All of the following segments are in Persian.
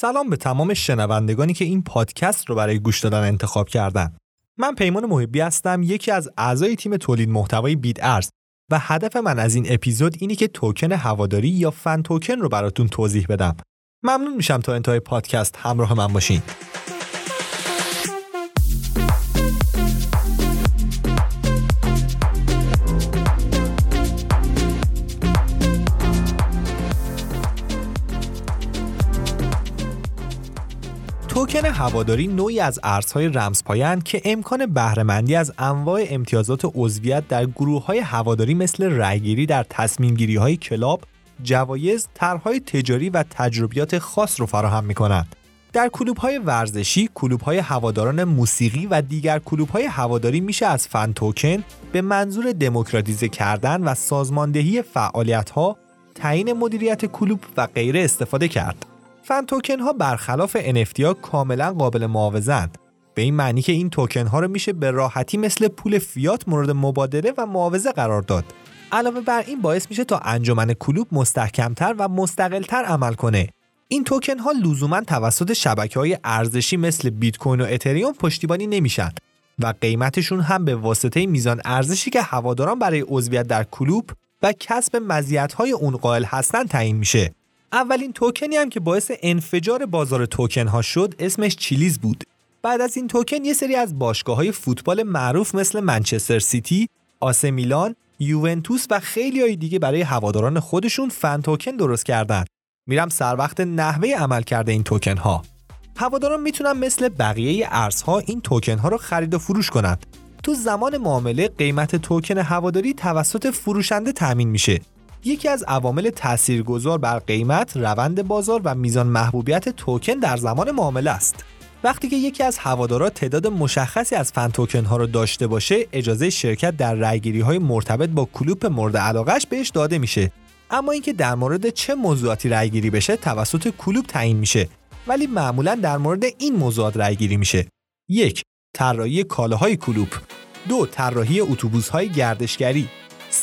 سلام به تمام شنوندگانی که این پادکست رو برای گوش دادن انتخاب کردن. من پیمان محبی هستم یکی از اعضای تیم تولید محتوای بیت ارز و هدف من از این اپیزود اینی که توکن هواداری یا فن توکن رو براتون توضیح بدم. ممنون میشم تا انتهای پادکست همراه من باشین. توکن هواداری نوعی از ارزهای رمزپایند که امکان بهرهمندی از انواع امتیازات عضویت در گروه های هواداری مثل رأیگیری در تصمیم های کلاب، جوایز، طرحهای تجاری و تجربیات خاص رو فراهم می‌کنند. در کلوب های ورزشی، کلوب های هواداران موسیقی و دیگر کلوب های هواداری میشه از فن توکن به منظور دموکراتیزه کردن و سازماندهی فعالیت ها، تعیین مدیریت کلوب و غیره استفاده کرد. فن توکن ها برخلاف NFT ها کاملا قابل معاوضند به این معنی که این توکن ها رو میشه به راحتی مثل پول فیات مورد مبادله و معاوضه قرار داد. علاوه بر این باعث میشه تا انجمن کلوب مستحکمتر و مستقلتر عمل کنه. این توکن ها لزوما توسط شبکه های ارزشی مثل بیت کوین و اتریوم پشتیبانی نمیشن و قیمتشون هم به واسطه میزان ارزشی که هواداران برای عضویت در کلوب و کسب مزیت‌های اون قائل هستن تعیین میشه. اولین توکنی هم که باعث انفجار بازار توکن ها شد اسمش چیلیز بود بعد از این توکن یه سری از باشگاه های فوتبال معروف مثل منچستر سیتی، آس میلان، یوونتوس و خیلی های دیگه برای هواداران خودشون fan token درست کردن. میرم سر وقت نحوه عمل کرده این توکن ها. هواداران می‌تونن مثل بقیه ارزها این توکن ها رو خرید و فروش کنند. تو زمان معامله قیمت توکن هواداری توسط فروشنده تامین میشه یکی از عوامل تاثیرگذار بر قیمت، روند بازار و میزان محبوبیت توکن در زمان معامله است. وقتی که یکی از هوادارا تعداد مشخصی از فن توکن ها رو داشته باشه، اجازه شرکت در رأیگیری های مرتبط با کلوپ مورد علاقش بهش داده میشه. اما اینکه در مورد چه موضوعاتی رأیگیری بشه توسط کلوب تعیین میشه ولی معمولا در مورد این موضوعات رأیگیری میشه. یک طراحی کالاهای کلوب دو طراحی اتوبوس‌های گردشگری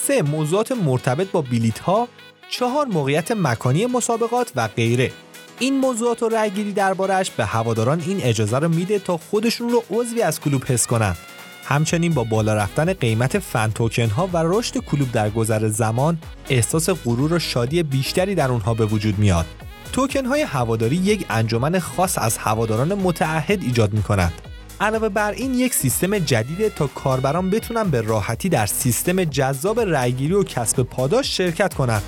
سه موضوعات مرتبط با بلیت ها چهار موقعیت مکانی مسابقات و غیره. این موضوعات و رأیگیری دربارش به هواداران این اجازه رو میده تا خودشون رو عضوی از کلوب حس کنن همچنین با بالا رفتن قیمت فن توکن ها و رشد کلوب در گذر زمان احساس غرور و شادی بیشتری در اونها به وجود میاد. توکن های هواداری یک انجمن خاص از هواداران متعهد ایجاد می علاوه بر این یک سیستم جدیده تا کاربران بتونن به راحتی در سیستم جذاب رأیگیری و کسب پاداش شرکت کنند.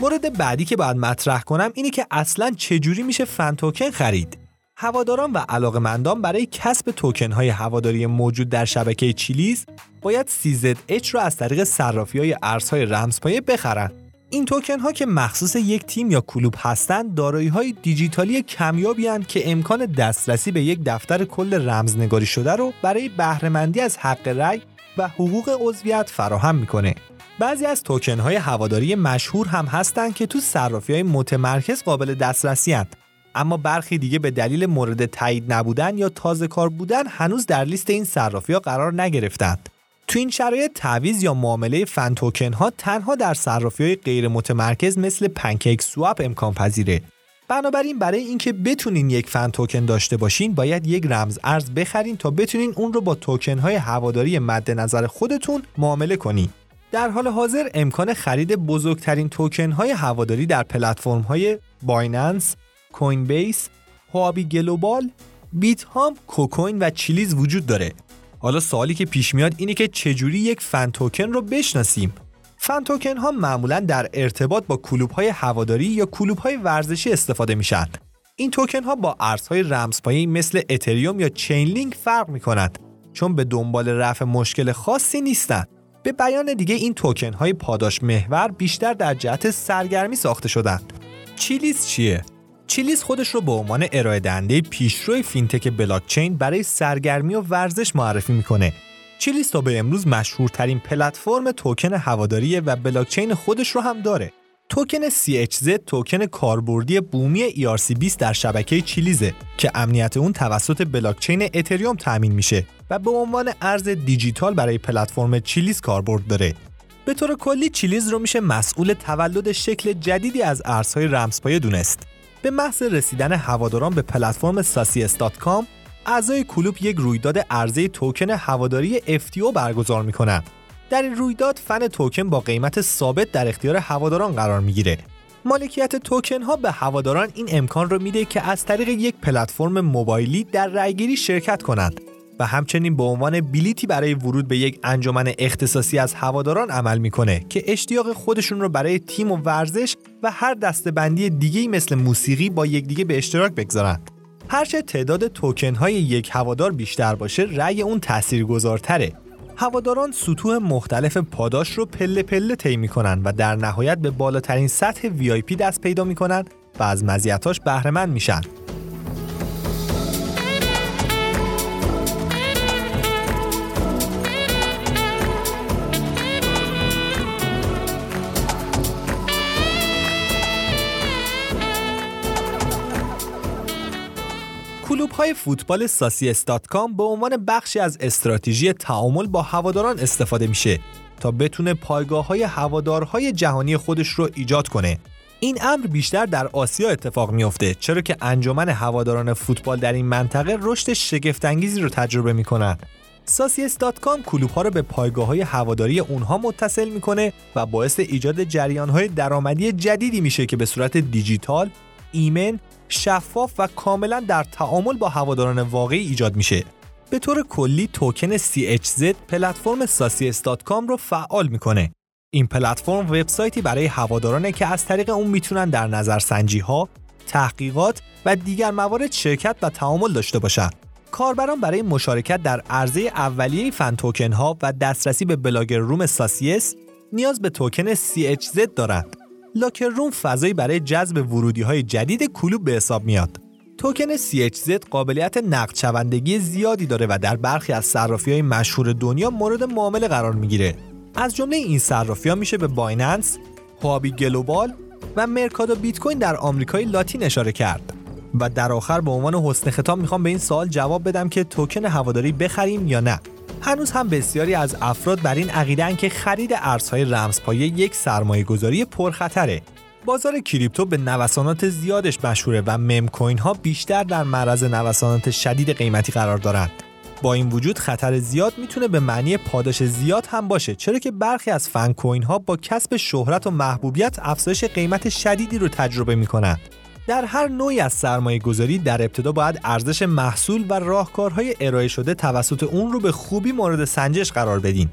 مورد بعدی که باید مطرح کنم اینه که اصلا چجوری میشه فن توکن خرید هواداران و علاقمندان برای کسب توکن های هواداری موجود در شبکه چیلیز باید CZH رو از طریق صرافی های ارزهای رمزپایه بخرن. این توکن ها که مخصوص یک تیم یا کلوب هستند دارایی های دیجیتالی کمیابی هستند که امکان دسترسی به یک دفتر کل رمزنگاری شده رو برای بهرهمندی از حق رأی و حقوق عضویت فراهم می‌کنه. بعضی از توکن های هواداری مشهور هم هستند که تو صرافی های متمرکز قابل دسترسی هستند اما برخی دیگه به دلیل مورد تایید نبودن یا تازه کار بودن هنوز در لیست این صرافی ها قرار نگرفتند. تو این شرایط تعویض یا معامله fan token ها تنها در صرافی های غیر متمرکز مثل پنکیک سواپ امکان پذیره. بنابراین برای اینکه بتونین یک fan token داشته باشین باید یک رمز ارز بخرین تا بتونین اون رو با توکن های هواداری مد نظر خودتون معامله کنین. در حال حاضر امکان خرید بزرگترین توکن های هواداری در پلتفرم های بایننس، کوین بیس، هوبی گلوبال، بیت هامب، کوکوین و چیلیز وجود داره. حالا سوالی که پیش میاد اینه که چجوری یک fan token رو بشناسیم. fan token ها معمولا در ارتباط با کلوب های هواداری یا کلوب های ورزشی استفاده میشن. این توکن ها با ارزهای رمزپایه مثل اتریوم یا چین لینک فرق می کنند چون به دنبال رفع مشکل خاصی نیستند. به بیان دیگه این توکن های پاداش محور بیشتر در جهت سرگرمی ساخته شدند. چیلیز چیه؟ چیلیز خودش رو به عنوان ارائه دهنده پیشرو فینتک بلاکچین برای سرگرمی و ورزش معرفی می‌کنه. چیلیز تا به امروز مشهورترین پلتفرم توکن هواداری و بلاکچین خودش رو هم داره. توکن CHZ توکن کاربردی بومی ERC20 در شبکه چیلیزه که امنیت اون توسط بلاکچین اتریوم تأمین میشه و به عنوان ارز دیجیتال برای پلتفرم چیلیز کاربرد داره. به طور کلی چیلیز رو میشه مسئول تولد شکل جدیدی از ارزهای رمزپایه دونست. به محض رسیدن هواداران به پلتفرم ساسیس.com اعضای کلوب یک رویداد عرضه توکن هواداری FTO برگزار می‌کنن در این رویداد فن توکن با قیمت ثابت در اختیار هواداران قرار می‌گیره. مالکیت توکن ها به هواداران این امکان رو میده که از طریق یک پلتفرم موبایلی در رأیگیری شرکت کنند و همچنین به عنوان بلیتی برای ورود به یک انجمن اختصاصی از هواداران عمل می‌کنه که اشتیاق خودشون رو برای تیم و ورزش و هر دستبندی دیگه مثل موسیقی با یکدیگه به اشتراک بگذارند. هرچه تعداد توکن های یک هوادار بیشتر باشه رأی اون تاثیرگذارتره هواداران سطوح مختلف پاداش رو پله پله طی می‌کنن و در نهایت به بالاترین سطح VIP دست پیدا می‌کنن و از مزیتاش بهره میشن. کلوب های فوتبال ساسی کام به عنوان بخشی از استراتژی تعامل با هواداران استفاده میشه تا بتونه پایگاه های هوادارهای جهانی خودش رو ایجاد کنه. این امر بیشتر در آسیا اتفاق میافته چرا که انجمن هواداران فوتبال در این منطقه رشد شگفتانگیزی رو تجربه می‌کنن. کام کلوب ها رو به پایگاه های هواداری اونها متصل می‌کنه و باعث ایجاد جریان های درآمدی جدیدی میشه که به صورت دیجیتال، ایمن شفاف و کاملا در تعامل با هواداران واقعی ایجاد میشه. به طور کلی توکن CHZ پلتفرم Socios.com رو فعال می‌کنه. این پلتفرم وبسایتی برای هوادارانه که از طریق اون می‌تونن در نظرسنجی ها، تحقیقات و دیگر موارد شرکت و تعامل داشته باشن. کاربران برای مشارکت در عرضه اولیه fan token ها و دسترسی به locker room Socios نیاز به توکن CHZ دارند. locker room فضایی برای جذب ورودی های جدید کلوب به حساب میاد. توکن CHZ قابلیت نقد شوندگی زیادی داره و در برخی از صرافی های مشهور دنیا مورد معامله قرار می‌گیره. از جمله این صرافی ها میشه به بایننس، هوبی گلوبال و مرکادو بیت کوین در آمریکای لاتین اشاره کرد. و در آخر به عنوان حسن ختام می‌خوام به این سوال جواب بدم که توکن هواداری بخریم یا نه. هنوز هم بسیاری از افراد بر این عقیدن که خرید ارزهای رمزپایه یک سرمایه گذاری پرخطره. بازار کریپتو به نوسانات زیادش مشهوره و مم کوین ها بیشتر در معرض نوسانات شدید قیمتی قرار دارند. با این وجود خطر زیاد می‌تونه به معنی پاداش زیاد هم باشه چرا که برخی از فن کوین ها با کسب شهرت و محبوبیت افزایش قیمت شدیدی رو تجربه می‌کنند. در هر نوعی از سرمایه گذاری در ابتدا باید ارزش محصول و راهکارهای ارائه شده توسط اون رو به خوبی مورد سنجش قرار بدین.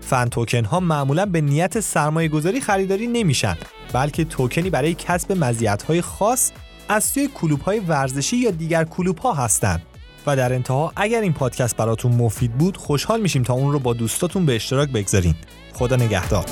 فن توکن ها معمولا به نیت سرمایه گذاری خریداری نمیشن بلکه توکنی برای کسب مزیت های خاص از سوی کلوب های ورزشی یا دیگر کلوب ها هستند. و در انتها اگر این پادکست براتون مفید بود خوشحال میشیم تا اون رو با دوستاتون به اشتراک بگذارین. خدا نگهدار.